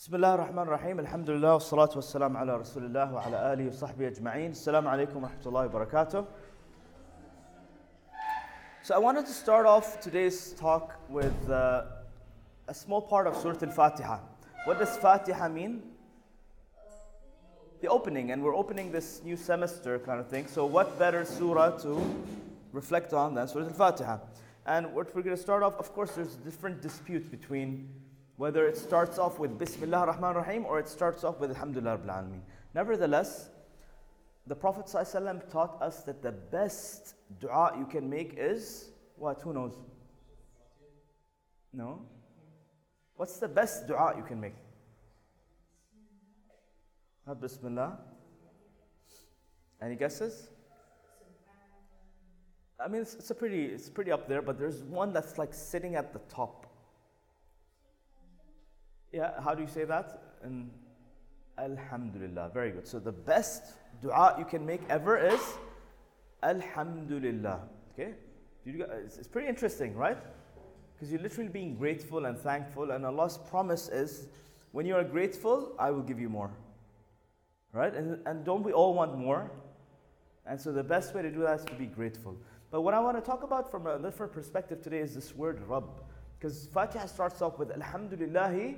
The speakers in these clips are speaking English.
بسم الله الرحمن الرحيم الحمد لله والصلاة والسلام على رسول الله وعلى آله وصحبه أجمعين السلام عليكم ورحمة الله وبركاته So I wanted to start off today's talk with uh, a small part of Surah Al-Fatiha. What does Fatiha mean? The opening, and we're opening this new semester kind of thing. So what better surah to reflect on than Surah Al-Fatiha? And what we're going to start off, of course, there's different disputes between whether it starts off with Bismillah ar-Rahman ar-Rahim or it starts off with Alhamdulillah Rabbil Alameen. Nevertheless, the Prophet ﷺ taught us that the best dua you can make is what? Who knows? No? What's the best dua you can make? Have Bismillah. Any guesses? I mean, it's, it's a pretty, it's pretty up there, but there's one that's like sitting at the top. Yeah, how do you say that? And Alhamdulillah. Very good. So the best dua you can make ever is Alhamdulillah. Okay? It's, pretty interesting, right? Because you're literally being grateful and thankful, and Allah's promise is when you are grateful, I will give you more. Right? And, and don't we all want more? And so the best way to do that is to be grateful. But what I want to talk about from a different perspective today is this word Rabb. Because Fatiha starts off with Alhamdulillahi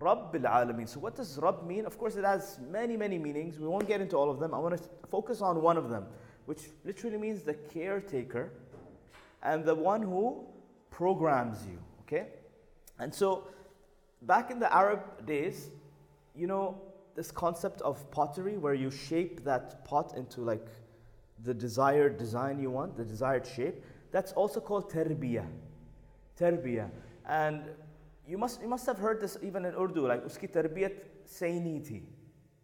Rabbil Alameen. So what does Rabb mean? Of course, it has many, many meanings. We won't get into all of them. I want to focus on one of them, which literally means the caretaker and the one who programs you. Okay? And so, back in the Arab days, you know, this concept of pottery where you shape that pot into like the desired design you want, the desired shape, that's also called tarbiyah. Tarbiyah. And you must, you must have heard this even in Urdu, like uski tarbiyat sayniti.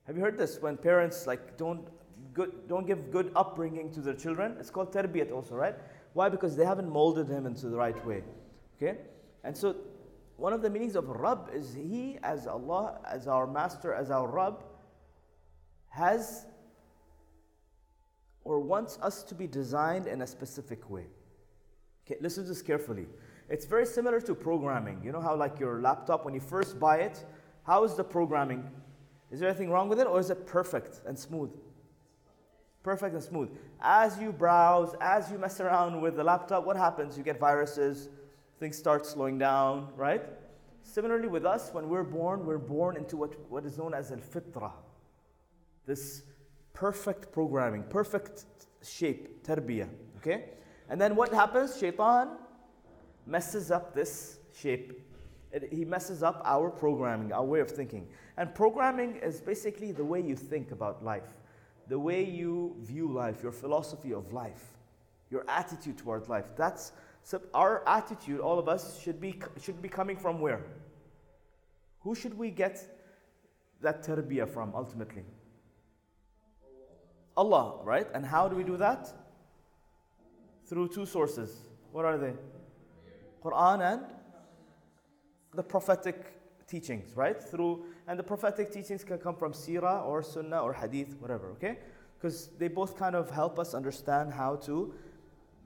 Have you heard this when parents like don't good, don't give good upbringing to their children? It's called tarbiyat also, right? Why? Because they haven't molded him into the right way. Okay? And so one of the meanings of Rabb is He as Allah, as our Master, as our Rabb, has or wants us to be designed in a specific way. Okay, listen to this carefully. It's very similar to programming. You know how, like your laptop, when you first buy it, how is the programming? Is there anything wrong with it, or is it perfect and smooth? Perfect and smooth. As you browse, as you mess around with the laptop, what happens? You get viruses, things start slowing down, right? Similarly, with us, when we're born, we're born into what, what is known as al fitra. This perfect programming, perfect shape, tarbiyah. Okay? And then what happens? Shaitan messes up this shape. It, he messes up our programming, our way of thinking. And programming is basically the way you think about life, the way you view life, your philosophy of life, your attitude towards life. That's so our attitude, all of us, should be should be coming from where? Who should we get that tarbiyah from ultimately? Allah, right? And how do we do that? Through two sources. What are they? Quran and the prophetic teachings, right? Through and the prophetic teachings can come from Sirah or Sunnah or Hadith, whatever, okay? Because they both kind of help us understand how to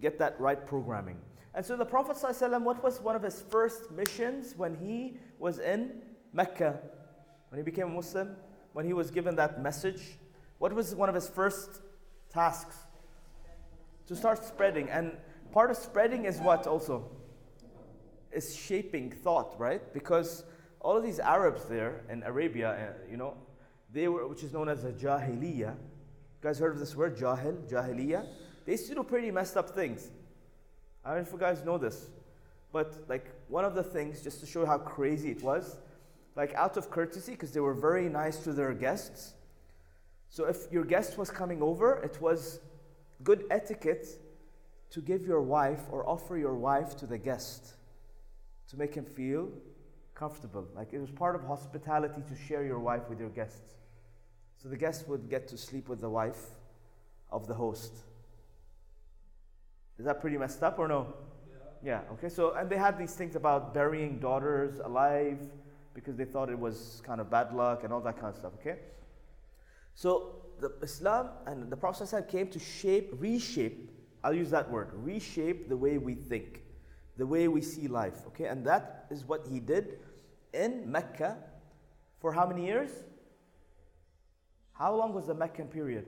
get that right programming. And so the Prophet ﷺ, what was one of his first missions when he was in Mecca? When he became a Muslim? When he was given that message? What was one of his first tasks? To start spreading. And part of spreading is what also? Is shaping thought, right? Because all of these Arabs there in Arabia, uh, you know, they were, which is known as a Jahiliyyah. You guys heard of this word, Jahil, Jahiliyyah? They used to do pretty messed up things. I don't know if you guys know this, but like one of the things, just to show how crazy it was, like out of courtesy, because they were very nice to their guests. So if your guest was coming over, it was good etiquette to give your wife or offer your wife to the guest to make him feel comfortable. Like it was part of hospitality to share your wife with your guests. So the guest would get to sleep with the wife of the host. Is that pretty messed up or no? Yeah. yeah, okay. So, and they had these things about burying daughters alive because they thought it was kind of bad luck and all that kind of stuff, okay? So, the Islam and the Prophet came to shape, reshape, I'll use that word, reshape the way we think the way we see life. Okay, and that is what he did in Mecca For how many years? How long was the Meccan period?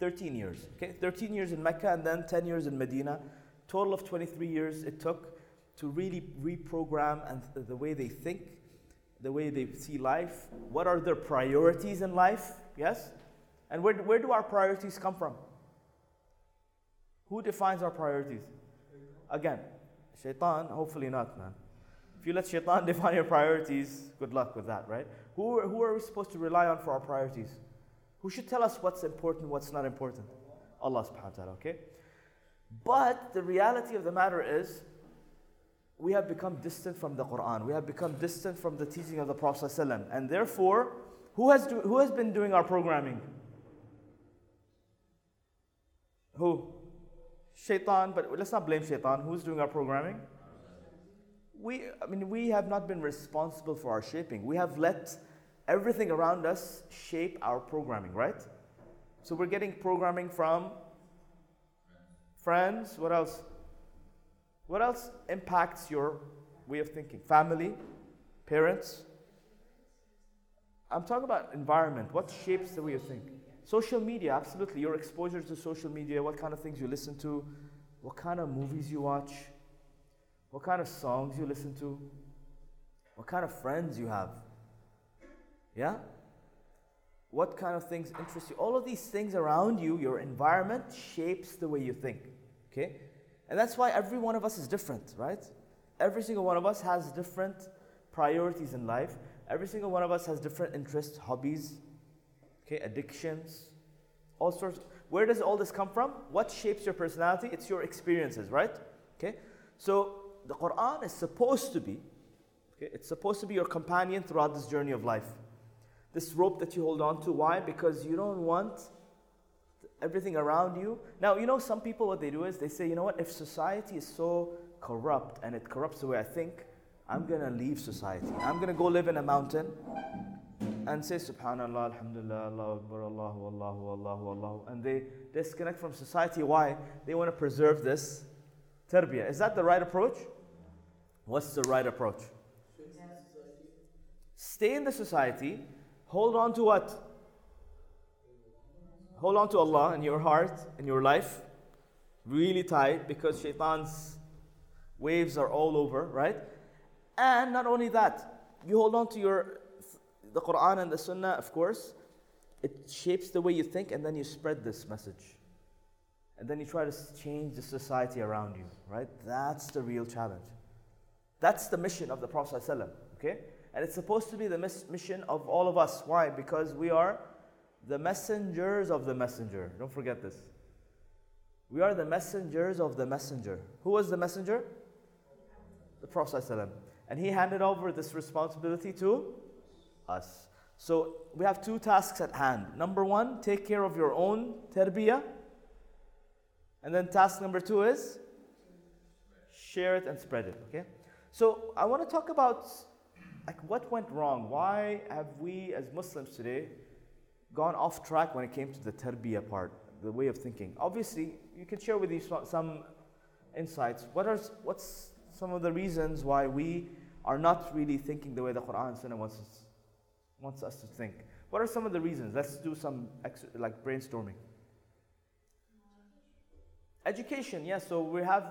13 years. Okay, 13 years in Mecca and then 10 years in Medina. Total of 23 years it took to really reprogram and th- the way they think, the way they see life. What are their priorities in life? Yes? And where, where do our priorities come from? Who defines our priorities? Again, shaitan, hopefully not, man. If you let shaitan define your priorities, good luck with that, right? Who, who are we supposed to rely on for our priorities? Who should tell us what's important, what's not important? Allah subhanahu wa ta'ala, okay? But the reality of the matter is, we have become distant from the Quran. We have become distant from the teaching of the Prophet. And therefore, who has, do, who has been doing our programming? Who? Shaitan, but let's not blame Shaitan. Who's doing our programming? We, I mean, we have not been responsible for our shaping. We have let everything around us shape our programming, right? So we're getting programming from friends. What else? What else impacts your way of thinking? Family, parents. I'm talking about environment. What shapes the way you think? Social media, absolutely. Your exposure to social media, what kind of things you listen to, what kind of movies you watch, what kind of songs you listen to, what kind of friends you have. Yeah? What kind of things interest you? All of these things around you, your environment shapes the way you think. Okay? And that's why every one of us is different, right? Every single one of us has different priorities in life. Every single one of us has different interests, hobbies, okay, addictions, all sorts. Where does all this come from? What shapes your personality? It's your experiences, right? Okay? So the Quran is supposed to be, okay, it's supposed to be your companion throughout this journey of life. This rope that you hold on to. Why? Because you don't want everything around you. Now, you know, some people, what they do is they say, you know what, if society is so corrupt and it corrupts the way I think, I'm to leave society. I'm to go live in a mountain and say, Subhanallah, Alhamdulillah, Allah Akbar, Allahu, Allahu, Allahu, Allahu. And they disconnect from society. Why? They want to preserve this tarbiyah. Is that the right approach? What's the right approach? Stay in the society Hold on to what? Hold on to Allah in your heart, in your life, really tight because shaitan's waves are all over, right? And not only that, you hold on to your the Quran and the Sunnah, of course. It shapes the way you think, and then you spread this message. And then you try to change the society around you, right? That's the real challenge. That's the mission of the Prophet, okay? And it's supposed to be the mission of all of us. Why? Because we are the messengers of the messenger. Don't forget this. We are the messengers of the messenger. Who was the messenger? The Prophet. ﷺ. And he handed over this responsibility to us. So we have two tasks at hand. Number one, take care of your own tarbiyah. And then task number two is share it and spread it. Okay? So I want to talk about like what went wrong? Why have we as Muslims today gone off track when it came to the tarbiyah part, the way of thinking? Obviously, you can share with you some insights. What are what's some of the reasons why we are not really thinking the way the Quran and Sunnah wants us, wants us to think? What are some of the reasons? Let's do some like brainstorming. Education, yes. Yeah, so we have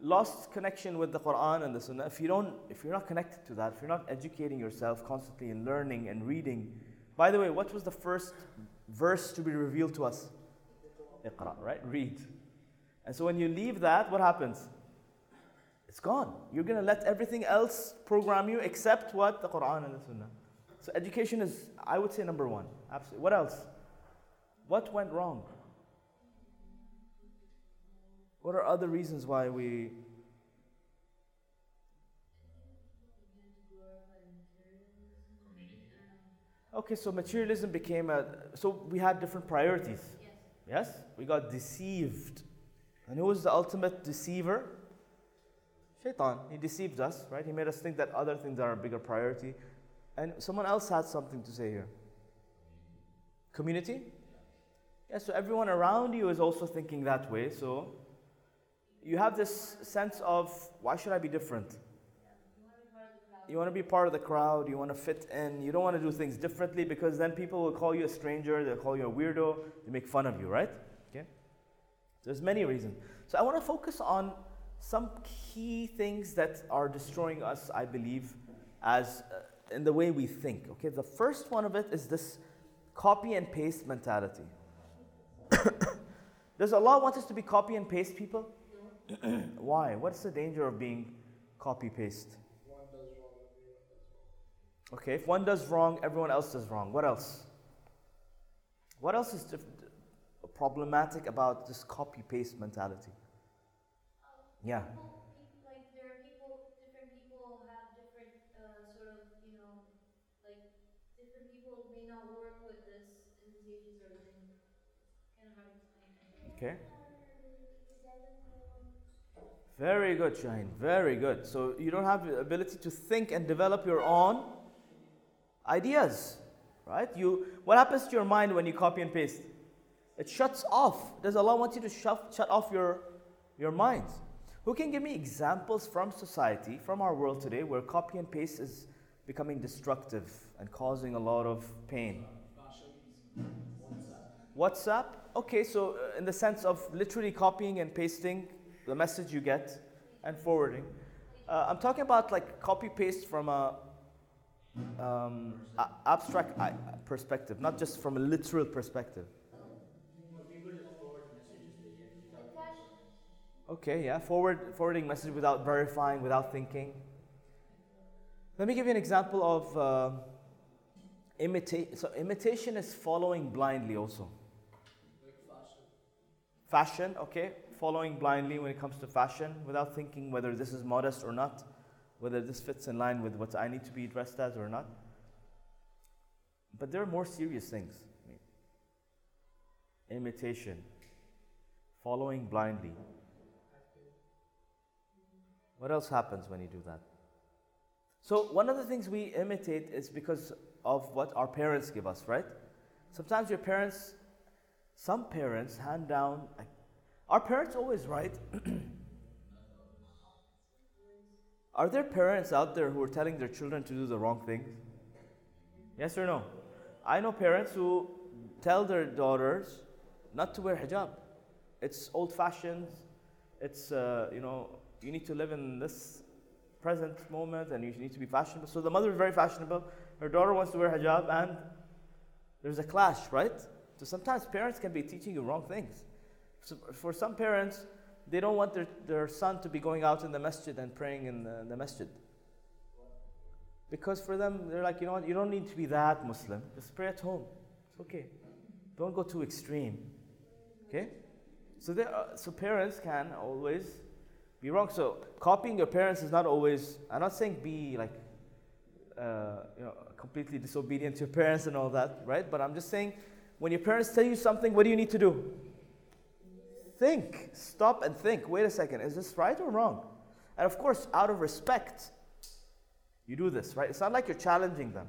lost connection with the Quran and the Sunnah, if you don't, if you're not connected to that, if you're not educating yourself constantly and learning and reading. By the way, what was the first verse to be revealed to us? Iqra, right? Read. And so when you leave that, what happens? It's gone. You're going to let everything else program you except what? The Quran and the Sunnah. So education is, I would say, number one. Absolutely. What else? What went wrong? What are other reasons why we Okay, so materialism became a. So we had different priorities. Yes. yes? We got deceived. And who was the ultimate deceiver? Shaitan. He deceived us, right? He made us think that other things are a bigger priority. And someone else had something to say here. Community? Yeah, so everyone around you is also thinking that way. So you have this sense of why should I be different? you want to be part of the crowd, you want to fit in, you don't want to do things differently because then people will call you a stranger, they'll call you a weirdo, they make fun of you, right? Okay? There's many reasons. So I want to focus on some key things that are destroying us, I believe, as uh, in the way we think. Okay, the first one of it is this copy and paste mentality. Does Allah want us to be copy and paste people? Why? What's the danger of being copy paste? Okay, if one does wrong, everyone else does wrong. What else? What else is problematic about this copy paste mentality? Yeah. like there are people, different people have different uh, sort of, you know, like different people may not work with this imitation sort of thing. Kind of hard to explain. Okay. Very good, Shaheen. Very good. So you don't have the ability to think and develop your own ideas, right? You, what happens to your mind when you copy and paste? It shuts off. Does Allah want you to shut, shut off your, your minds? Who can give me examples from society, from our world today, where copy and paste is becoming destructive and causing a lot of pain? WhatsApp. Okay, so uh, in the sense of literally copying and pasting the message you get and forwarding. Uh, I'm talking about like copy paste from a um, a- abstract perspective, not just from a literal perspective. Okay, yeah, forward forwarding message without verifying, without thinking. Let me give you an example of uh. So imitation is following blindly also. Fashion, okay, following blindly when it comes to fashion without thinking whether this is modest or not, whether this fits in line with what I need to be dressed as or not. But there are more serious things. Imitation, following blindly. What else happens when you do that? So, one of the things we imitate is because of what our parents give us, right? Sometimes your parents, some parents hand down, are parents always right? are there parents out there who are telling their children to do the wrong things? Yes or no? I know parents who tell their daughters not to wear hijab. It's old fashioned, it's, uh, you know, you need to live in this present moment and you need to be fashionable. So the mother is very fashionable. Her daughter wants to wear hijab and there's a clash, right? So sometimes parents can be teaching you wrong things. So for some parents, they don't want their, their son to be going out in the masjid and praying in the, the masjid. Because for them, they're like, you know what, you don't need to be that Muslim. Just pray at home. It's okay. Don't go too extreme. Okay? So, there are, so parents can always be wrong. So copying your parents is not always. I'm not saying be like, uh, you know, completely disobedient to your parents and all that, right? But I'm just saying, when your parents tell you something, what do you need to do? Think. Stop and think. Wait a second. Is this right or wrong? And of course, out of respect, you do this, right? It's not like you're challenging them.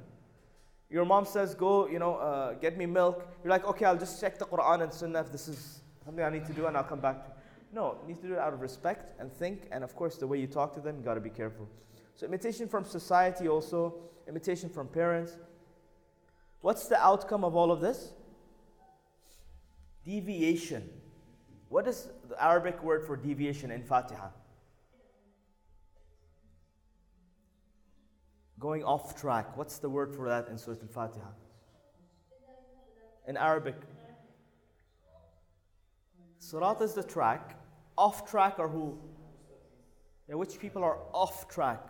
Your mom says, "Go, you know, uh, get me milk." You're like, "Okay, I'll just check the Quran and Sunnah if this is something I need to do, and I'll come back to." You. No, you need to do it out of respect and think, and of course, the way you talk to them, you got to be careful. So, imitation from society, also imitation from parents. What's the outcome of all of this? Deviation. What is the Arabic word for deviation in Fatiha? Going off track. What's the word for that in Surah Al Fatiha? In Arabic. Sirat is the track. Off track are who? Yeah, which people are off track?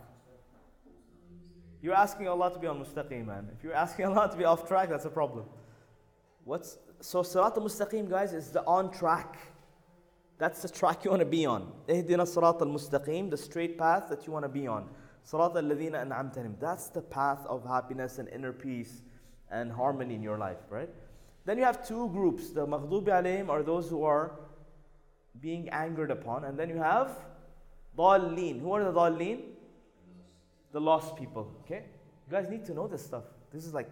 You're asking Allah to be on mustaqim, man. If you're asking Allah to be off track, that's a problem. What's so Sirat al-Mustaqim, guys, is the on track. That's the track you want to be on. Ihdina Sirat al-Mustaqim, the straight path that you want to be on. Sirat al-Ladina an'amtanim. That's the path of happiness and inner peace and harmony in your life, right? Then you have two groups. The maghdubi alayhim are those who are being angered upon. And then you have dallin. Who are the dallin? The lost people, okay? You guys need to know this stuff. This is like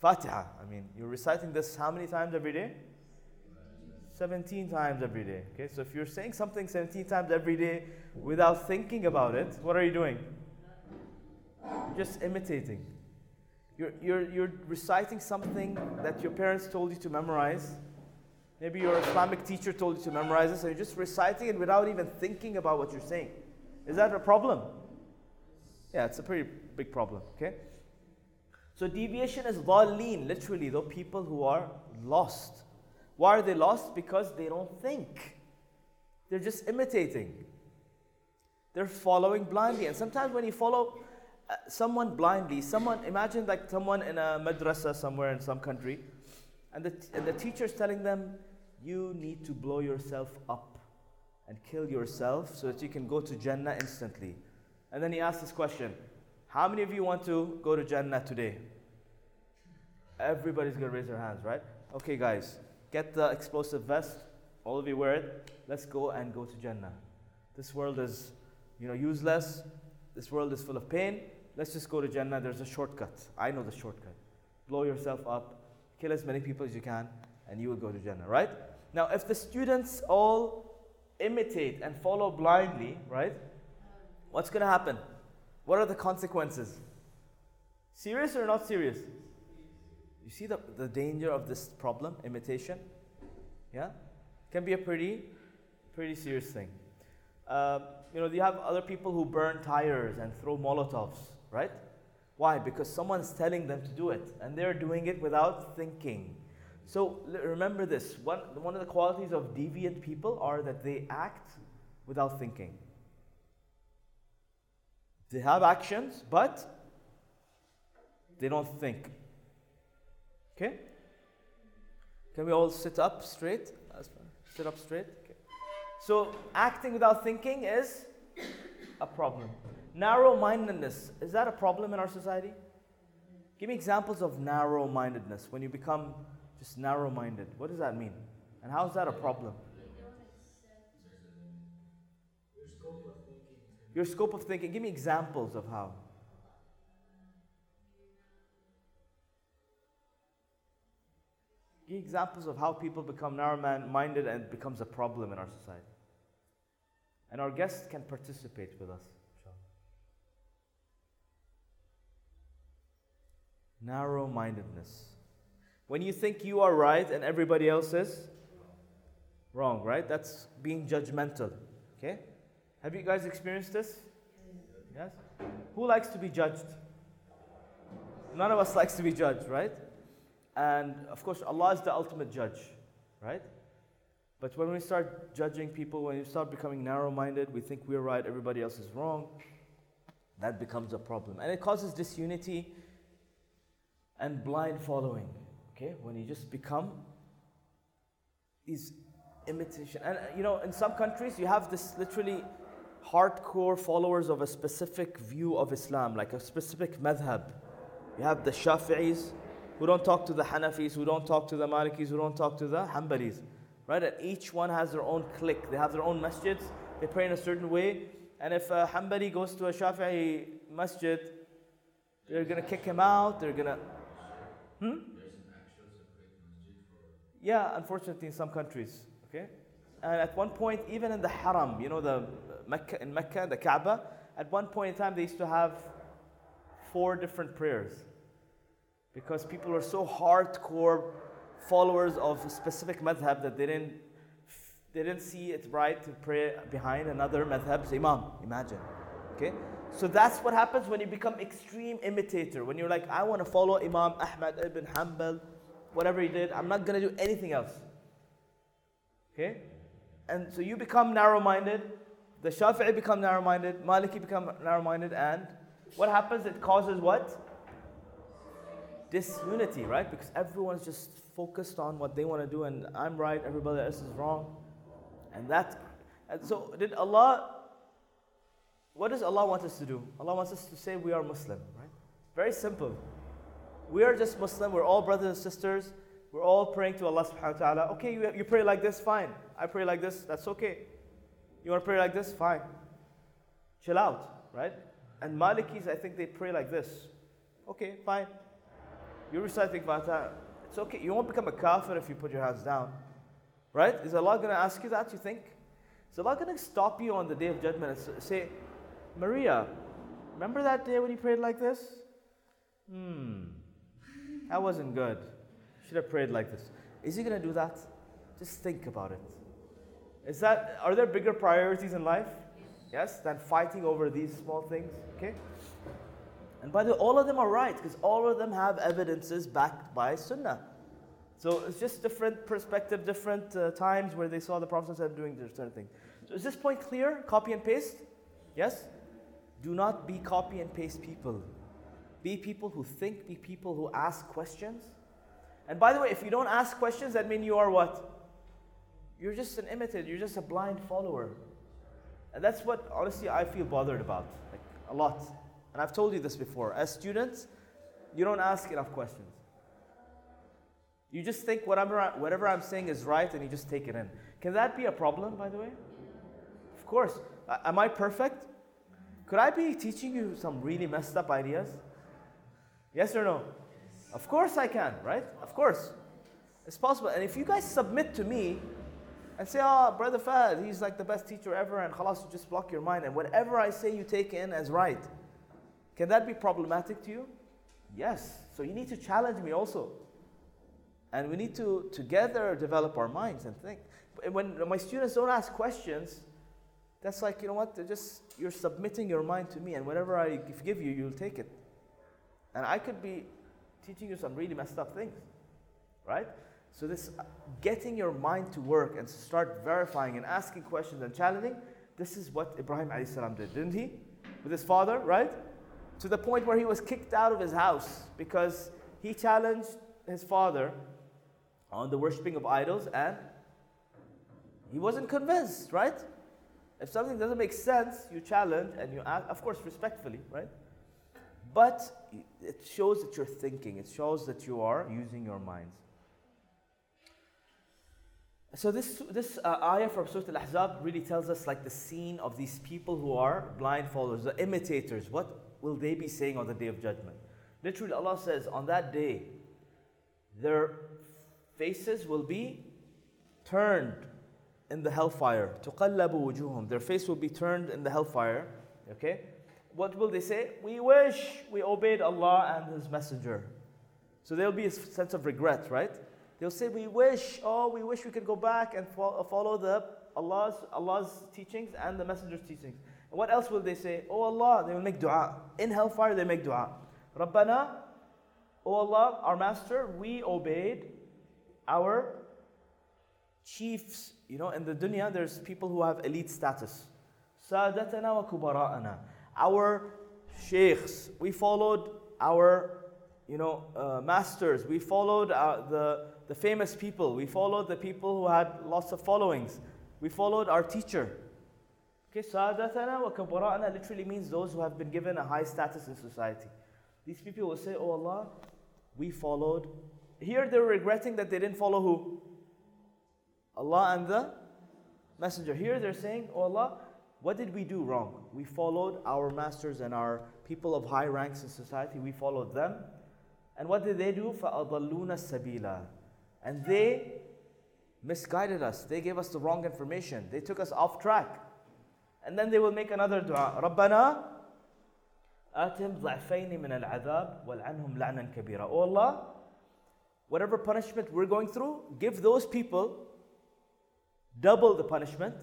Fatiha. I mean, you're reciting this how many times every day? 17 times every day. Okay, so if you're saying something 17 times every day without thinking about it, what are you doing? Just imitating. You're, you're, you're reciting something that your parents told you to memorize. Maybe your Islamic teacher told you to memorize this, and you're just reciting it without even thinking about what you're saying. Is that a problem? Yeah, it's a pretty big problem, okay? So deviation is dhalleen, literally, the people who are lost. Why are they lost? Because they don't think. They're just imitating. They're following blindly. And sometimes when you follow uh, someone blindly, someone, imagine like someone in a madrasa somewhere in some country, and the, and the teacher's telling them, you need to blow yourself up and kill yourself so that you can go to Jannah instantly. And then he asks this question How many of you want to go to Jannah today? Everybody's going to raise their hands, right? Okay, guys, get the explosive vest. All of you wear it. Let's go and go to Jannah. This world is, you know, useless. This world is full of pain. Let's just go to Jannah. There's a shortcut. I know the shortcut. Blow yourself up, kill as many people as you can, and you will go to Jannah, right? Now, if the students all imitate and follow blindly, right? What's going to happen? What are the consequences? Serious or not serious? You see the, the danger of this problem, imitation? Yeah? Can be a pretty, pretty serious thing. Uh, you know, you have other people who burn tires and throw molotovs, right? Why? Because someone's telling them to do it, and they're doing it without thinking. So remember this one, one of the qualities of deviant people are that they act without thinking. They have actions, but they don't think. Okay? Can we all sit up straight? Sit up straight. Okay. So, acting without thinking is a problem. Narrow mindedness, is that a problem in our society? Give me examples of narrow mindedness when you become just narrow minded. What does that mean? And how is that a problem? Your scope of thinking. Give me examples of how. Give examples of how people become narrow minded and becomes a problem in our society. And our guests can participate with us. Narrow mindedness. When you think you are right and everybody else is wrong, right? That's being judgmental. Okay? Have you guys experienced this? Yes? Who likes to be judged? None of us likes to be judged, right? And of course, Allah is the ultimate judge, right? But when we start judging people, when we start becoming narrow minded, we think we're right, everybody else is wrong, that becomes a problem. And it causes disunity and blind following. Okay, when you just become these imitation. And uh, you know, in some countries, you have this literally hardcore followers of a specific view of Islam, like a specific madhab. You have the Shafi'is, who don't talk to the Hanafis, who don't talk to the Malikis, who don't talk to the Hanbalis. Right? And each one has their own clique. They have their own masjids. They pray in a certain way. And if a Hanbali goes to a Shafi'i masjid, they're going to kick him out. They're going to. Hmm? Yeah, unfortunately, in some countries. Okay? And at one point, even in the Haram, you know, the Mecca, in Mecca, the Kaaba, at one point in time, they used to have four different prayers. Because people were so hardcore followers of a specific madhab that they didn't they didn't see it right to pray behind another madhab's imam imagine. Okay? So that's what happens when you become extreme imitator. When you're like i want to follow imam ahmad ibn hanbal whatever he did i'm not going to do anything else. Okay? And so you become narrow-minded the shafi'i become narrow-minded maliki become narrow-minded and what happens it causes what disunity, right? Because everyone's just focused on what they want to do, and I'm right, everybody else is wrong. And that, and so did Allah, what does Allah want us to do? Allah wants us to say we are Muslim, right? Very simple. We are just Muslim, we're all brothers and sisters, we're all praying to Allah subhanahu wa ta'ala. Okay, you, you pray like this, fine. I pray like this, that's okay. You want to pray like this, fine. Chill out, right? And Malikis, I think they pray like this. Okay, fine. You're reciting Fatiha. It's okay. You won't become a kafir if you put your hands down. Right? Is Allah going to ask you that, you think? Is Allah going to stop you on the day of judgment and say, Maria, Remember that day when you prayed like this? Hmm, that wasn't good. Should have prayed like this. Is he going to do that? Just think about it. Is that are there bigger priorities in life? Yes, than fighting over these small things. Okay. And by the way, all of them are right because all of them have evidences backed by Sunnah. So it's just different perspective, different uh, times where they saw the Prophet doing this certain things. So is this point clear? Copy and paste? Yes? Do not be copy and paste people. Be people who think, be people who ask questions. And by the way, if you don't ask questions, that means you are what? You're just an imitator, you're just a blind follower. And that's what honestly I feel bothered about, like a lot. And I've told you this before. As students, you don't ask enough questions. You just think whatever, I, whatever I'm saying is right and you just take it in. Can that be a problem, by the way? Of course. Am I perfect? Could I be teaching you some really messed up ideas? Yes or no? Of course I can, right? Of course. It's possible. And if you guys submit to me and say, oh, Brother Fahd, he's like the best teacher ever, and khalas, you just block your mind, and whatever I say you take in as right. Can that be problematic to you? Yes. So you need to challenge me also. And we need to together develop our minds and think. And when my students don't ask questions, that's like, you know what, just you're submitting your mind to me, and whatever I give you, you'll take it. And I could be teaching you some really messed up things, right? So this uh, getting your mind to work and start verifying and asking questions and challenging, this is what Ibrahim salam did, didn't he? With his father, right? To the point where he was kicked out of his house because he challenged his father on the worshipping of idols and he wasn't convinced, right? If something doesn't make sense, you challenge and you ask, of course, respectfully, right? But it shows that you're thinking, it shows that you are using your minds So this, this uh, ayah from Surah Al-Ahzab really tells us like the scene of these people who are blind followers, the imitators. What will they be saying on the day of judgment? Literally Allah says, on that day, their faces will be turned in the hellfire. تُقَلَّبُ وُجُوهُمْ Their face will be turned in the hellfire. Okay? What will they say? We wish we obeyed Allah and His Messenger. So there'll be a sense of regret, right? They'll say, We wish, oh, we wish we could go back and follow the Allah's, Allah's teachings and the Messenger's teachings. And what else will they say? Oh Allah, they will make dua. In hellfire, they make dua. Rabbana, oh Allah, our Master, we obeyed our chiefs. You know, in the dunya, there's people who have elite status. Sadatana wa kubara'ana. Our sheikhs, we followed our, you know, uh, masters. We followed uh, the, the famous people, we followed the people who had lots of followings, we followed our teacher. Okay, Sadatana wa Kubara'ana literally means those who have been given a high status in society. These people will say, Oh Allah, we followed. Here they're regretting that they didn't follow who? Allah and the Messenger. Here they're saying, Oh Allah, what did we do wrong? We followed our masters and our people of high ranks in society, we followed them. And what did they do? فَأَضَلُّونَ sabila?" And they misguided us. They gave us the wrong information. They took us off track. And then they will make another dua. رَبَّنَا آتِهِمْ ضَعْفَيْنِ مِنَ الْعَذَابِ وَالْعَنْهُمْ لَعْنًا كَبِيرًا Oh Allah, whatever punishment we're going through, give those people double the punishment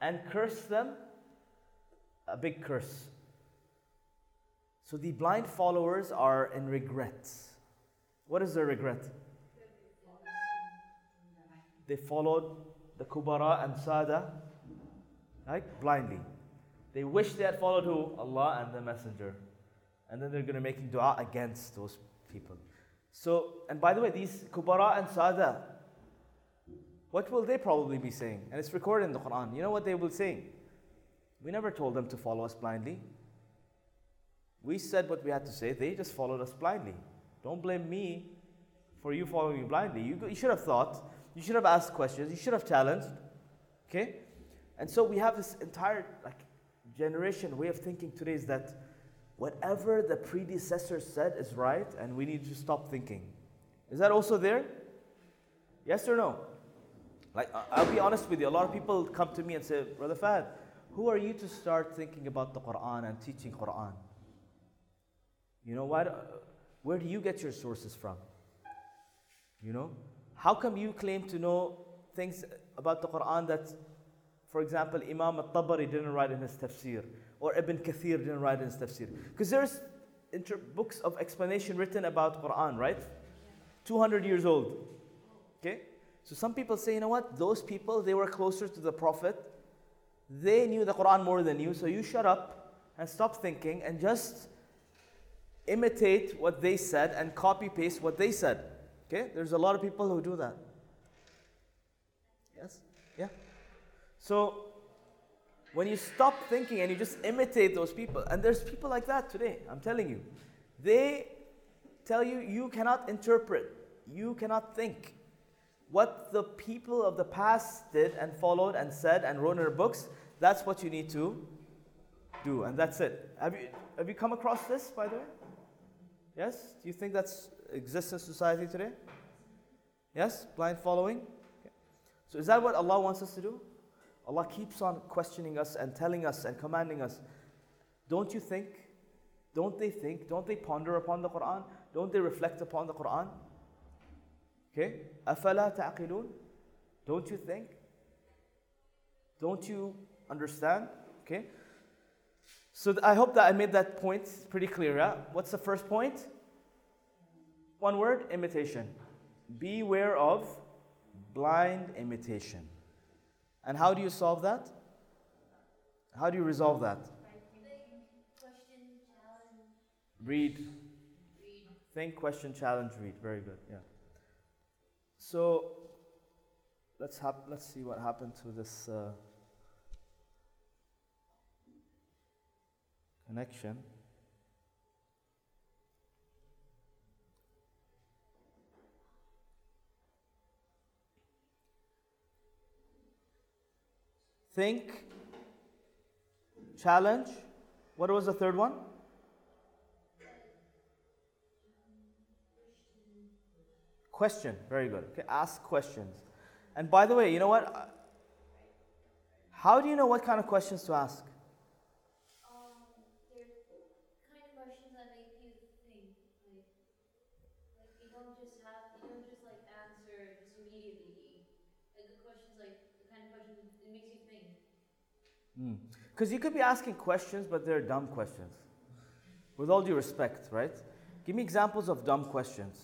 and curse them a big curse. So the blind followers are in regret. What is their regret? They followed the Kubara and Sada like blindly. They wish they had followed who? Allah and the Messenger. And then they're going to make dua against those people. So, and by the way, these kubara and sada, what will they probably be saying? And it's recorded in the Quran. You know what they will say? We never told them to follow us blindly. We said what we had to say, they just followed us blindly. Don't blame me for you following me blindly. You, you should have thought, you should have asked questions, you should have challenged. Okay? And so we have this entire like generation way of thinking today is that whatever the predecessor said is right and we need to stop thinking. Is that also there? Yes or no? Like, I'll be honest with you, a lot of people come to me and say, Brother Fahd, who are you to start thinking about the Quran and teaching Quran? You know, why do, where do you get your sources from? You know, how come you claim to know things about the Quran that, for example, Imam al-Tabari didn't write in his tafsir, or Ibn Kathir didn't write in his tafsir? Because there's inter- books of explanation written about Quran, right? 200 years old. Okay? So some people say, you know what? Those people, they were closer to the Prophet. They knew the Quran more than you, so you shut up and stop thinking and just imitate what they said and copy paste what they said. Okay? There's a lot of people who do that. Yes? Yeah? So, when you stop thinking and you just imitate those people, and there's people like that today, I'm telling you. They tell you you cannot interpret, you cannot think. What the people of the past did and followed and said and wrote in their books, that's what you need to do, and that's it. Have you, have you come across this, by the way? Yes? Do you think that's exists in society today? Yes? Blind following? Okay. So is that what Allah wants us to do? Allah keeps on questioning us and telling us and commanding us. Don't you think? Don't they think? Don't they ponder upon the Quran? Don't they reflect upon the Quran? Okay? أَفَلَا تَعْقِلُونَ Don't you think? Don't you understand? Okay? So th- I hope that I made that point pretty clear. Yeah? What's the first point? One word imitation. Beware of blind imitation. And how do you solve that? How do you resolve that? Read. Think, question, challenge, read. Very good. Yeah. So let's hap- let's see what happened to this uh, connection. Think, challenge. What was the third one? Question, very good. Okay, ask questions. And by the way, you know what? How do you know what kind of questions to ask? Um, they're kind of questions that make you think. Like, like you don't just have, you don't just like answer just immediately. Like the questions, like the kind of question it makes you think. Because you could be asking questions, but they're dumb questions. With all due respect, right? Give me examples of dumb questions.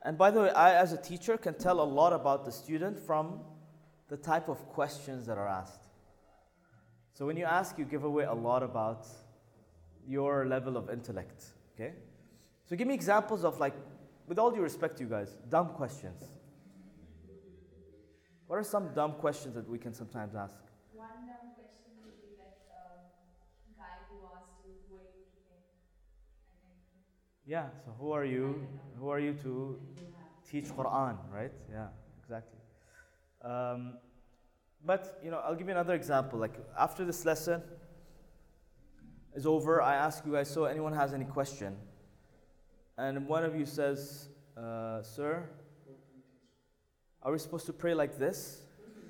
And by the way, I, as a teacher, can tell a lot about the student from the type of questions that are asked. So when you ask, you give away a lot about your level of intellect. Okay? So give me examples of, like, with all due respect to you guys, dumb questions. What are some dumb questions that we can sometimes ask? One dumb question would be like um, guy who asked you who are you to think. I think. Yeah, so who are you? Who are you to teach Quran, right? Yeah, exactly. Um, but, you know, I'll give you another example. Like, after this lesson is over, I ask you guys, so anyone has any question? And one of you says, uh, Sir, are we supposed to pray like this,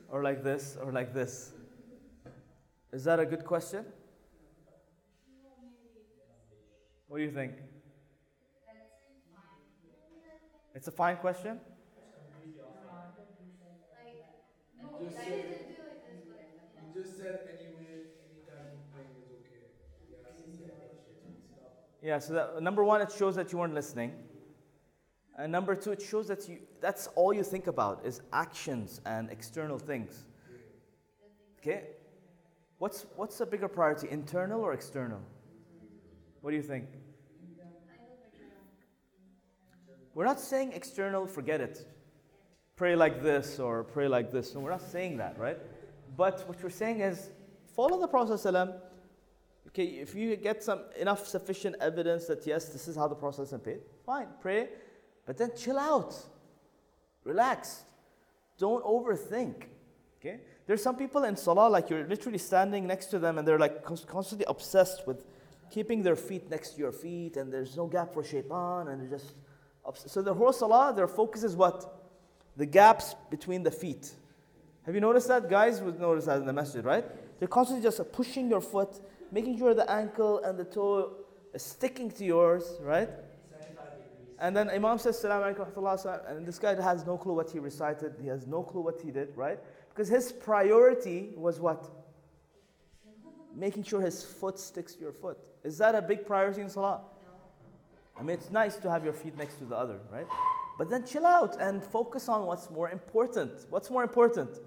or like this, or like this? Is that a good question? What do you think? It's a fine question? You just said. Yeah, Yeah, so that, number one, it shows that you weren't listening. And number two, it shows that you that's all you think about is actions and external things. Okay? What's what's a bigger priority, internal or external? What do you think? We're not saying external, forget it. Pray like this or pray like this. No, we're not saying that, right? But what we're saying is follow the Prophet. Okay, if you get some enough sufficient evidence that yes, this is how the Prophet prayed, fine, pray, but then chill out, relax, don't overthink. Okay, there's some people in salah like you're literally standing next to them and they're like constantly obsessed with keeping their feet next to your feet and there's no gap for shaitan and they're just obs- so their whole salah, their focus is what the gaps between the feet. Have you noticed that? Guys would notice that in the masjid, right? They're constantly just pushing your foot, making sure the ankle and the toe is sticking to yours, right? And then Imam says, Salaam alaikum wa rahmatullah," and this guy has no clue what he recited, he has no clue what he did, right? Because his priority was what? Making sure his foot sticks to your foot. Is that a big priority in Salah? I mean, it's nice to have your feet next to the other, right? But then chill out and focus on what's more important. What's more important?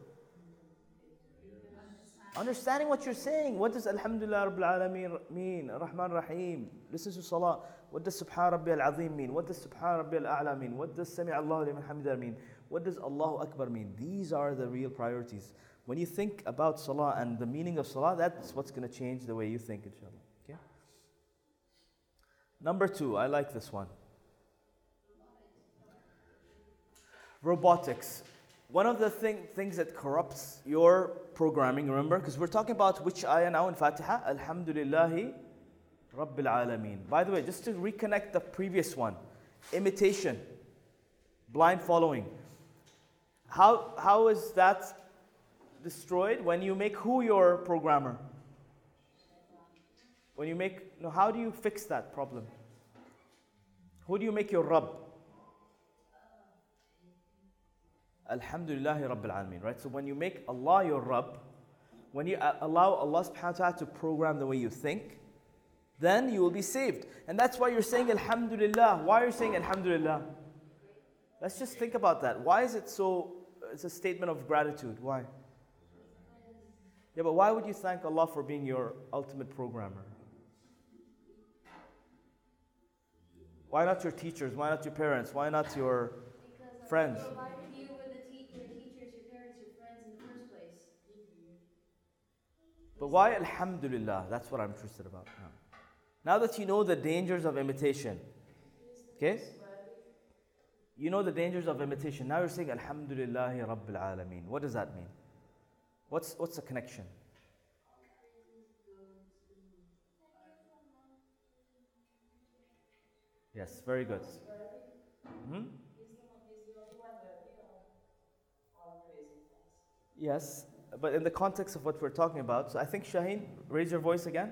Understanding what you're saying. What does Alhamdulillah Rabbil Alameen mean? Rahman Rahim. Listen to Salah. What does Subhan Rabbi Al Azim mean? What does Subhan Rabbi Al A'la mean? What does Sami Allahu liman hamida mean? What does Allahu Akbar mean? These are the real priorities. When you think about Salah and the meaning of Salah, that's what's going to change the way you think, inshallah. Number two, I like this one. Robotics. One of the thing, things that corrupts your programming, remember, because we're talking about which ayah now in Fatiha? Alhamdulillahi Rabbil Alameen. By the way, just to reconnect the previous one, imitation, blind following. How, how is that destroyed when you make who your programmer? When you make, no, how do you fix that problem? Who do you make your Rabb? Alhamdulillahi Rabbil Alameen, right? So when you make Allah your Rabb, when you allow Allah subhanahu wa ta'ala to program the way you think, then you will be saved. And that's why you're saying Alhamdulillah. Why are you saying Alhamdulillah? Let's just think about that. Why is it so? It's a statement of gratitude. Why? Yeah, but why would you thank Allah for being your ultimate programmer? Why not your teachers? Why not your parents? Why not your Because Friends. I provided you with the te- your teachers, your parents, your friends in the first place. But why Alhamdulillah? That's what I'm interested about now. Now that you know the dangers of imitation, okay? You know the dangers of imitation. Now you're saying Alhamdulillah Rabbil Alameen. What does that mean? What's, what's the connection? Yes, very good. Hmm? Yes, but in the context of what we're talking about, so I think Shaheen, raise your voice again.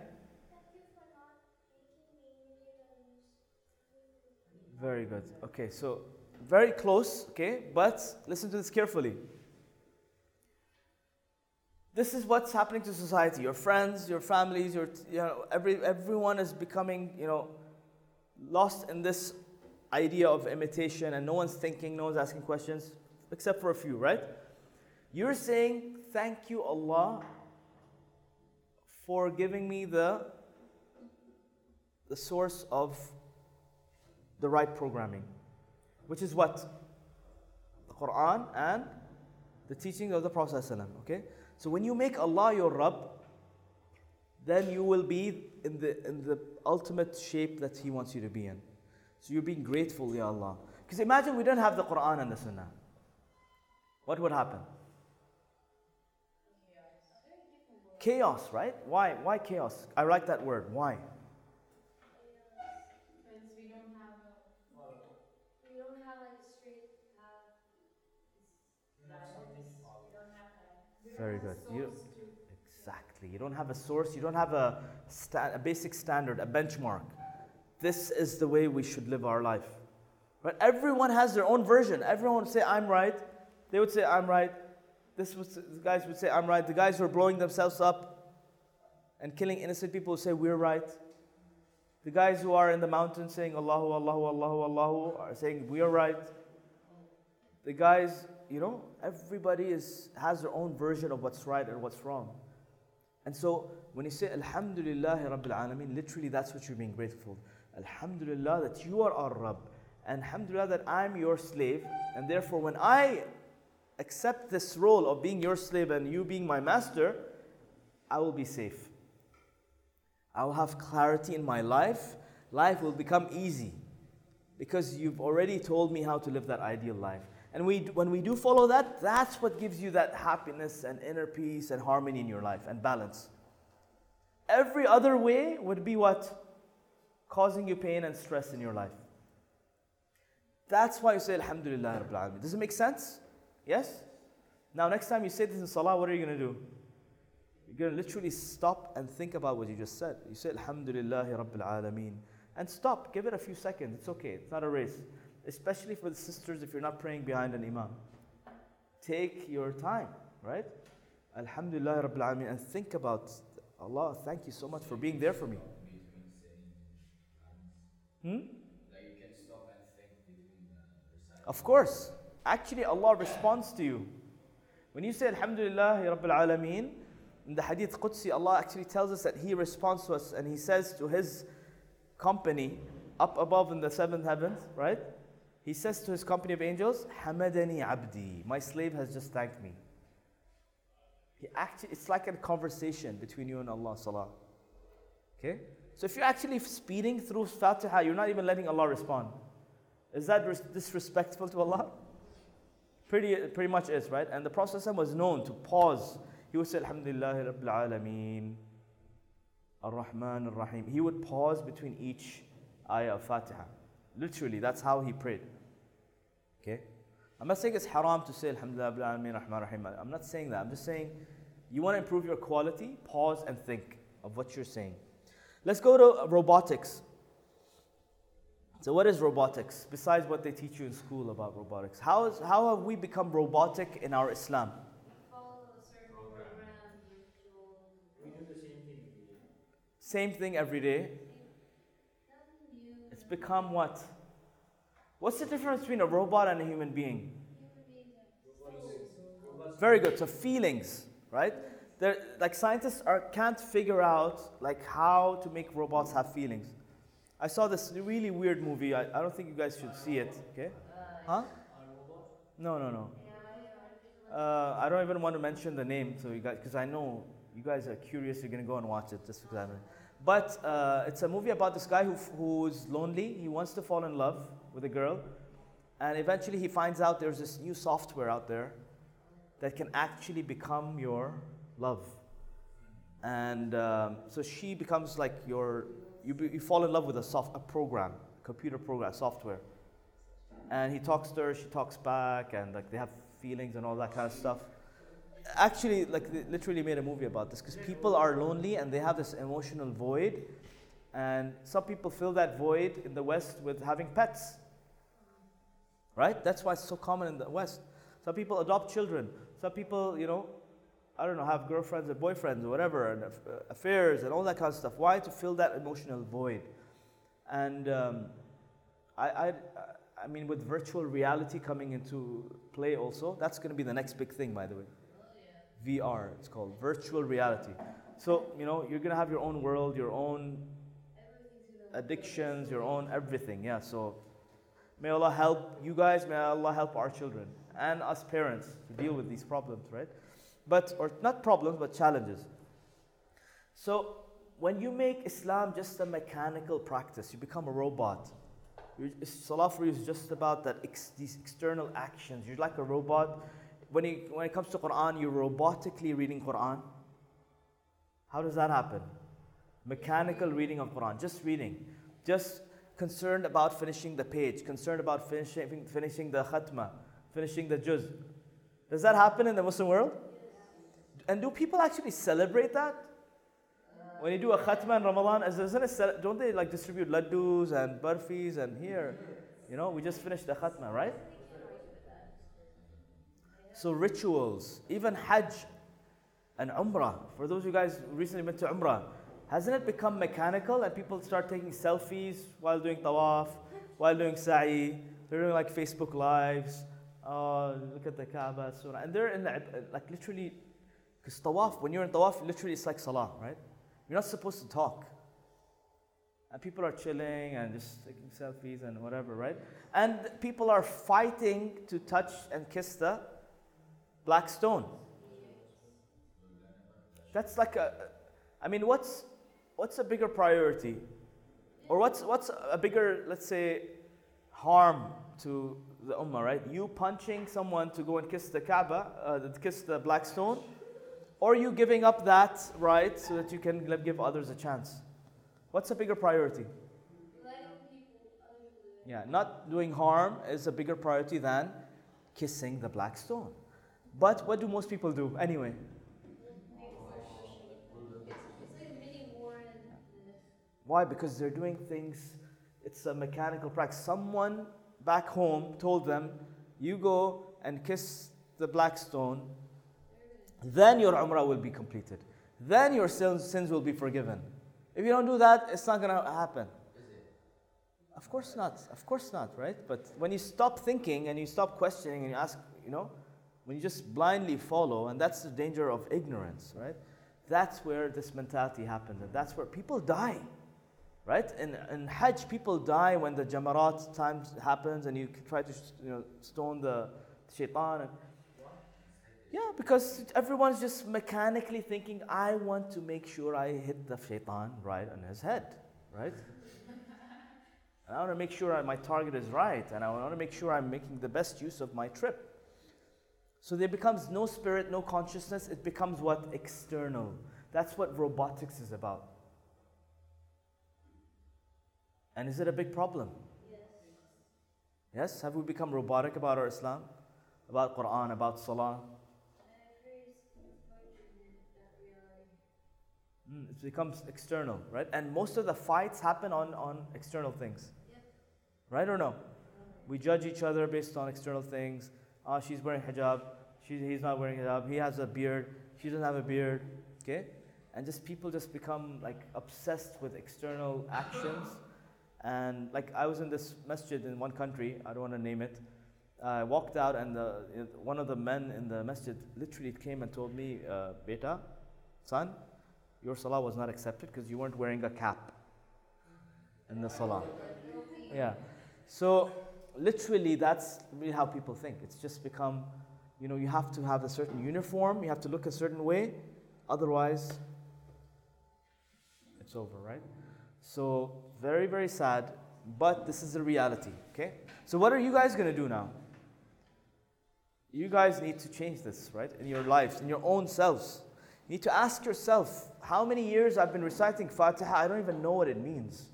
Very good. Okay, so very close, okay, but listen to this carefully. This is what's happening to society. Your friends, your families, your you know, every everyone is becoming, you know, lost in this idea of imitation and no one's thinking, no one's asking questions, except for a few, right? You're saying, Thank you, Allah, for giving me the, the source of the right programming, which is what? The Quran and the teachings of the Prophet. Okay? So when you make Allah your Rabb, then you will be in the, in the ultimate shape that He wants you to be in. So you're being grateful, Ya Allah. Because imagine we don't have the Quran and the Sunnah. What would happen? Chaos, right? Why? Why chaos? I like that word. Why? Because we don't have a We don't have like a straight path. guidance, we don't have that. Very good. You, exactly. You don't have a source. You don't have a, sta- a basic standard, a benchmark. This is the way we should live our life. Right? Everyone has their own version. Everyone would say, "I'm right." They would say, "I'm right." This was the guys would say, "I'm right." The guys who are blowing themselves up and killing innocent people would say, "We're right." The guys who are in the mountains saying Allahu Allahu Allahu Allahu are saying we are right. The guys, you know, everybody is has their own version of what's right and what's wrong. And so when you say Alhamdulillah Rabbil Alameen, literally that's what you're being grateful. Alhamdulillah that you are our Rabb. And Alhamdulillah that I'm your slave. And therefore when I accept this role of being your slave and you being my master, I will be safe. I will have clarity in my life. Life will become easy because you've already told me how to live that ideal life. And we, when we do follow that, that's what gives you that happiness and inner peace and harmony in your life and balance. Every other way would be what? Causing you pain and stress in your life. That's why you say Alhamdulillah Rabbil Alameen. Does it make sense? Yes? Now, next time you say this in Salah, what are you going to do? You're going to literally stop and think about what you just said. You say, Alhamdulillahi Rabbil Alameen. And stop. Give it a few seconds. It's okay. It's not a race. Especially for the sisters if you're not praying behind an imam. Take your time, right? Alhamdulillah Rabbil Alameen. And think about Allah, thank you so much for being there for me. Hmm? Of course. Actually, Allah responds to you. When you say Alhamdulillah Rabbil Alameen, in the Hadith Qudsi, Allah actually tells us that He responds to us and He says to His company up above in the seventh heavens, right? He says to His company of angels, Hamadani Abdi, my slave has just thanked me. He actually, it's like a conversation between you and Allah. Salah. Okay? So if you're actually speeding through Fatiha, you're not even letting Allah respond. Is that res- disrespectful to Allah? Pretty, pretty much is, right? And the Prophet was known to pause. He would say, Alhamdulillah Rabbil Alameen, Ar-Rahman Ar-Rahim. He would pause between each ayah of Fatiha. Literally, that's how he prayed. Okay? I'm not saying it's haram to say Alhamdulillah Rahim. I'm not saying that. I'm just saying you want to improve your quality, pause and think of what you're saying. Let's go to robotics. So, what is robotics besides what they teach you in school about robotics? How, is, how have we become robotic in our Islam? Same thing every day. It's become what? What's the difference between a robot and a human being? Very good. So feelings, right? They're, like scientists are, can't figure out like how to make robots have feelings. I saw this really weird movie. I, I don't think you guys should see it. Okay? Huh? No, no, no. Uh, I don't even want to mention the name, so you guys, because I know you guys are curious. You're gonna go and watch it just because I'm. But uh, it's a movie about this guy who, who's lonely. He wants to fall in love with a girl, and eventually he finds out there's this new software out there that can actually become your love. And um, so she becomes like your, you, be, you fall in love with a, soft, a program, computer program, software. And he talks to her, she talks back, and like they have feelings and all that kind of stuff. Actually, like they literally made a movie about this because people are lonely and they have this emotional void. And some people fill that void in the West with having pets. Right? That's why it's so common in the West. Some people adopt children. Some people, you know, I don't know, have girlfriends and boyfriends or whatever, and uh, affairs and all that kind of stuff. Why? To fill that emotional void. And um, I, I, I mean, with virtual reality coming into play also, that's going to be the next big thing, by the way. VR, it's called virtual reality. So, you know, you're going to have your own world, your own addictions, your own everything. Yeah, so may Allah help you guys, may Allah help our children and us parents to deal with these problems, right? But, or not problems, but challenges. So, when you make Islam just a mechanical practice, you become a robot. Salah for you is just about that ex, these external actions. You're like a robot. When, you, when it comes to Quran, you're robotically reading Quran. How does that happen? Mechanical reading of Quran, just reading, just concerned about finishing the page, concerned about finishing, finishing the khatma, finishing the juz. Does that happen in the Muslim world? And do people actually celebrate that? When you do a khatma in Ramadan, it, don't they like distribute laddus and barfis and here? You know, we just finished the khatma, right? So rituals, even Hajj and Umrah. For those of you guys recently went to Umrah, hasn't it become mechanical and people start taking selfies while doing tawaf, while doing sa'i? They're doing like Facebook lives. Oh, look at the Kaaba, surah. And they're in the, like literally, because tawaf, when you're in tawaf, literally it's like salah, right? You're not supposed to talk. And people are chilling and just taking selfies and whatever, right? And people are fighting to touch and kiss the black stone. That's like a, I mean, what's, what's a bigger priority? Or what's, what's a bigger, let's say, harm to the ummah, right? You punching someone to go and kiss the Kaaba, uh, kiss the black stone, or you giving up that right so that you can give others a chance? What's a bigger priority? Yeah, not doing harm is a bigger priority than kissing the black stone. But what do most people do anyway? Why? Because they're doing things, it's a mechanical practice. Someone back home told them, you go and kiss the black stone, then your umrah will be completed. Then your sins, sins will be forgiven. If you don't do that, it's not going to happen. Of course not. Of course not, right? But when you stop thinking and you stop questioning and you ask, you know, when you just blindly follow, and that's the danger of ignorance, right? That's where this mentality happened, and that's where people die, right? In, in Hajj, people die when the Jamarat time happens and you try to, you know, stone the shaitan. And, yeah, because everyone's just mechanically thinking, I want to make sure I hit the shaitan right on his head, right? And I want to make sure my target is right, and I want to make sure I'm making the best use of my trip. So there becomes no spirit, no consciousness. It becomes what? External. That's what robotics is about. And is it a big problem? Yes. Yes? Have we become robotic about our Islam? About Quran, about Salah? I agree. It's quite that reality. Mm, it becomes external, right? And most of the fights happen on, on external things. Right or no? We judge each other based on external things. Ah, she's wearing hijab. She, he's not wearing hijab. He has a beard. She doesn't have a beard. Okay? And just people just become like obsessed with external actions. And like I was in this masjid in one country, I don't want to name it. I walked out, and the, one of the men in the masjid literally came and told me, uh, Beta, son, your salah was not accepted because you weren't wearing a cap in the salah. Yeah. So literally, that's really how people think. It's just become, you know, you have to have a certain uniform, you have to look a certain way, otherwise, it's over, right? So, very, very sad, but this is the reality, okay? So, what are you guys to do now? You guys need to change this, right? In your lives, in your own selves. You need to ask yourself, how many years I've been reciting Fatiha, I don't even know what it means.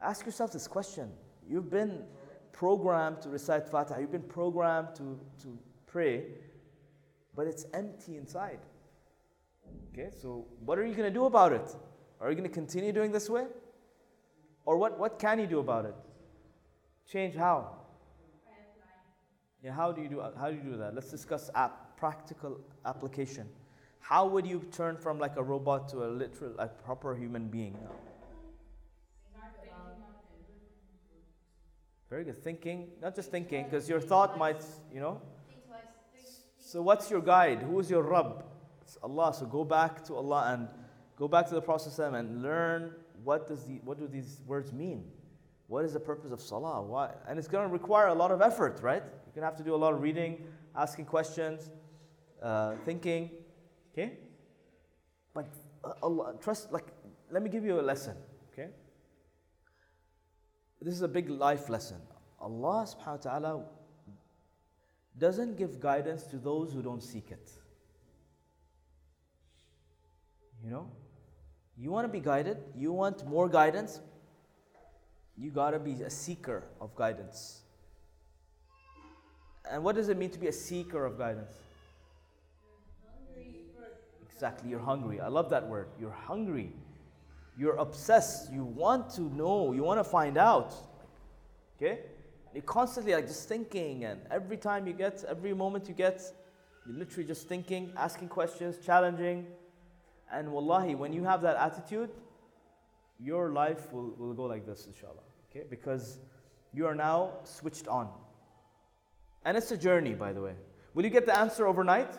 Ask yourself this question. You've been programmed to recite Fatiha, you've been programmed to, to pray, but it's empty inside. Okay, so what are you going to do about it? Are you going to continue doing this way? Or what, what can you do about it? Change how? Yeah, how do you do how do you do that? Let's discuss app, practical application. How would you turn from like a robot to a literal, a proper human being? now? Very good. Thinking, not just thinking, because your thought might, you know. So what's your guide? Who is your Rabb? It's Allah. So go back to Allah and go back to the Prophet and learn what does the what do these words mean? What is the purpose of Salah? Why? And it's going to require a lot of effort, right? You're going to have to do a lot of reading, asking questions, uh, thinking. Okay. But uh, Allah, trust. Like, let me give you a lesson. Okay. This is a big life lesson. Allah Subhanahu wa Taala doesn't give guidance to those who don't seek it. You know? You want to be guided, you want more guidance, you got to be a seeker of guidance. And what does it mean to be a seeker of guidance? Exactly, you're hungry. I love that word. You're hungry. You're obsessed. You want to know. You want to find out. Okay? You're constantly like just thinking, and every time you get, every moment you get, you're literally just thinking, asking questions, challenging. And wallahi, when you have that attitude, your life will, will go like this, inshallah. Okay? Because you are now switched on. And it's a journey, by the way. Will you get the answer overnight?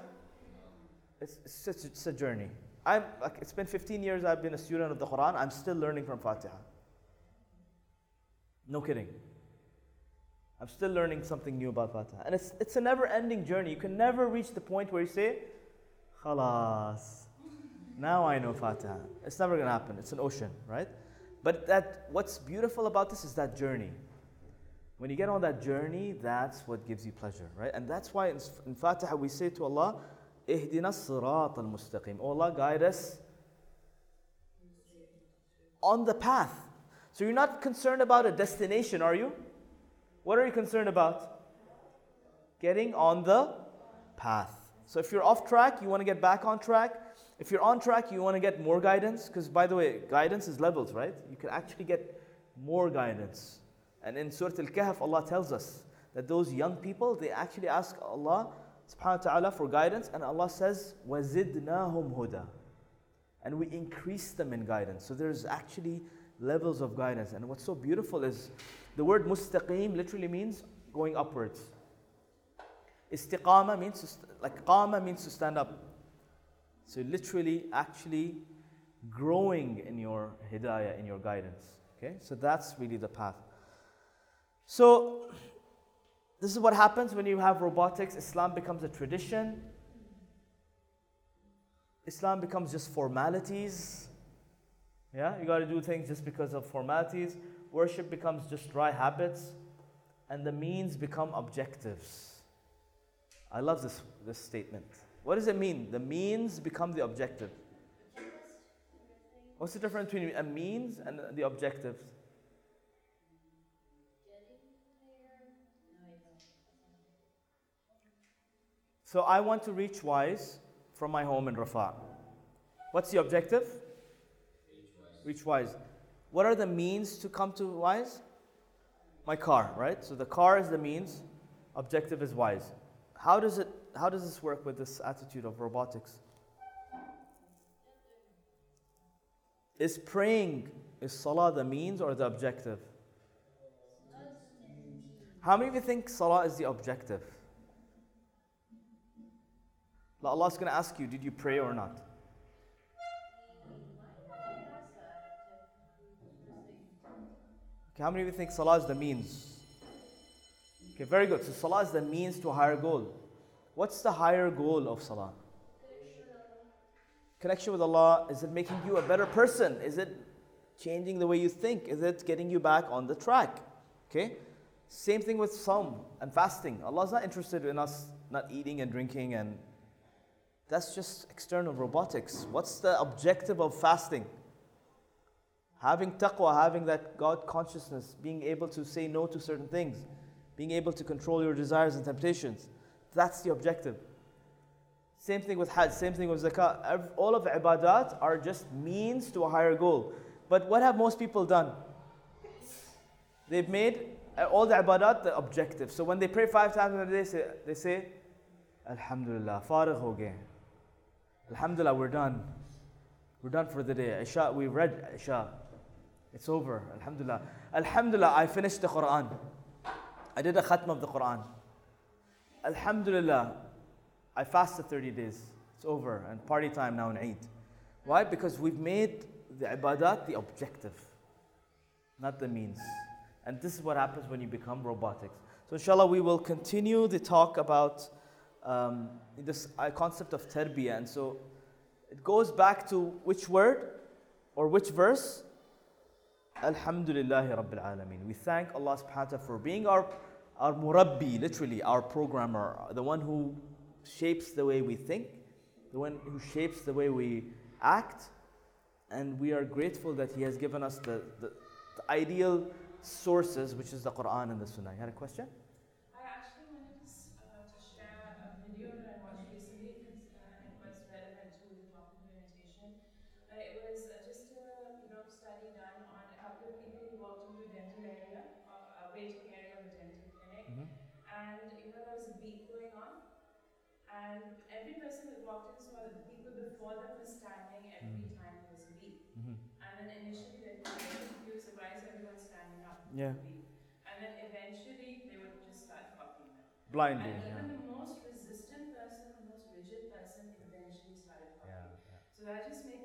It's, it's, it's a journey. I'm, like, it's been 15 years I've been a student of the Quran. I'm still learning from Fatiha. No kidding. I'm still learning something new about Fatiha. And it's, it's a never ending journey. You can never reach the point where you say, Khalas. Now I know Fatiha. It's never going to happen. It's an ocean, right? But that what's beautiful about this is that journey. When you get on that journey, that's what gives you pleasure, right? And that's why in, in Fatiha we say to Allah, Ihdina sirat al-mustaqim. Oh Allah, guide us on the path. So you're not concerned about a destination, are you? What are you concerned about? Getting on the path. So if you're off track, you want to get back on track. If you're on track, you want to get more guidance, because by the way, guidance is levels, right? You can actually get more guidance. And in Surah Al Kahf, Allah tells us that those young people, they actually ask Allah subhanahu wa ta'ala for guidance, and Allah says, وَزِدْنَاهُمْ huda. And we increase them in guidance. So there's actually levels of guidance. And what's so beautiful is the word mustaqim literally means going upwards. Istiqama means, to st- like qama means to stand up. So literally, actually growing in your hidayah, in your guidance. Okay, so that's really the path. So this is what happens when you have robotics. Islam becomes a tradition. Islam becomes just formalities. Yeah, you got to do things just because of formalities. Worship becomes just dry habits, and the means become objectives. I love this, this statement. What does it mean? The means become the objective. What's the difference between a means and the objectives? So I want to reach Wise from my home in Rafah. What's the objective? Reach Wise. What are the means to come to Wise? My car, right? So the car is the means, objective is Wise. How does it how does this work with this attitude of robotics? Is praying, is salah the means or the objective? How many of you think salah is the objective? Allah is going to ask you, did you pray or not? Okay, how many of you think salah is the means? Okay, very good. So salah is the means to a higher goal. What's the higher goal of salah? Connection with Allah. Is it making you a better person? Is it changing the way you think? Is it getting you back on the track? Okay? Same thing with Sawm and fasting. Allah is not interested in us not eating and drinking and that's just external robotics. What's the objective of fasting? Having taqwa, having that God consciousness, being able to say no to certain things, being able to control your desires and temptations. That's the objective. Same thing with Hajj, same thing with Zakat. All of ibadat are just means to a higher goal. But what have most people done? They've made uh, all the ibadat the objective. So when they pray five times a day, they say, Alhamdulillah, farigh ho. Alhamdulillah, we're done. We're done for the day. Isha, we read Isha. It's over. Alhamdulillah. Alhamdulillah, I finished the Quran. I did a khatm of the Quran. Alhamdulillah, I fasted 30 days. It's over. And party time now in Eid. Why? Because we've made the ibadat the objective, not the means. And this is what happens when you become robotics. So, inshallah, we will continue the talk about um, this uh, concept of tarbiyah. And so it goes back to which word or which verse? Alhamdulillahi Rabbil Alameen. We thank Allah subhanahu wa ta'ala for being our, our murabbi, literally, our programmer, the one who shapes the way we think, the one who shapes the way we act. And we are grateful that He has given us the, the, ideal sources, which is the Quran and the Sunnah. You had a question? I actually wanted to, s- uh, to share a video that I watched recently because uh, it was relevant to the topic of meditation. Uh, it was uh, just a you know study done on a couple of people who worked in the dental area, uh, waiting and you know there was a beep going on, and every person that walked in saw that the people before them were standing every mm-hmm. time there was a beep. Mm-hmm. And then initially they were very confused, why is everyone standing up? Yeah. And then eventually they would just start copying them. Blindly. And yeah. even the most resistant person, the most rigid person, eventually started copying. So that just made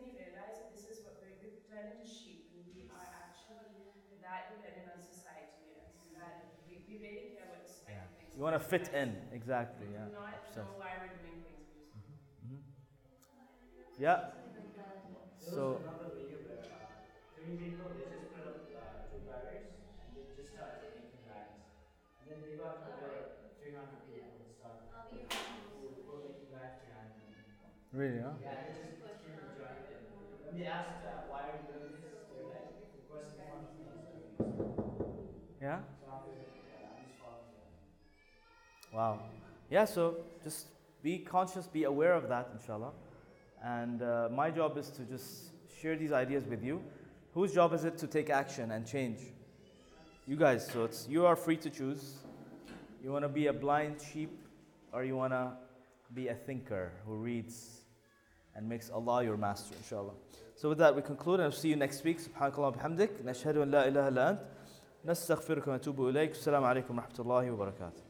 300 uh, want to start who were making bags. 300 people. Really, huh? Yeah, they just came and joined. When they asked uh, why are you doing this, they're like, of course Wow. Yeah, so just be conscious, be aware of that, inshallah. And uh, my job is to just share these ideas with you. Whose job is it to take action and change? You guys. So it's you are free to choose. You want to be a blind sheep, or you want to be a thinker who reads and makes Allah your master, inshallah. So with that, we conclude and we'll see you next week. سبحانك اللهم وبحمدك نشهد أن لا إله إلا أنت نستغفرك ونتوب إليك السلام عليكم ورحمة الله وبركاته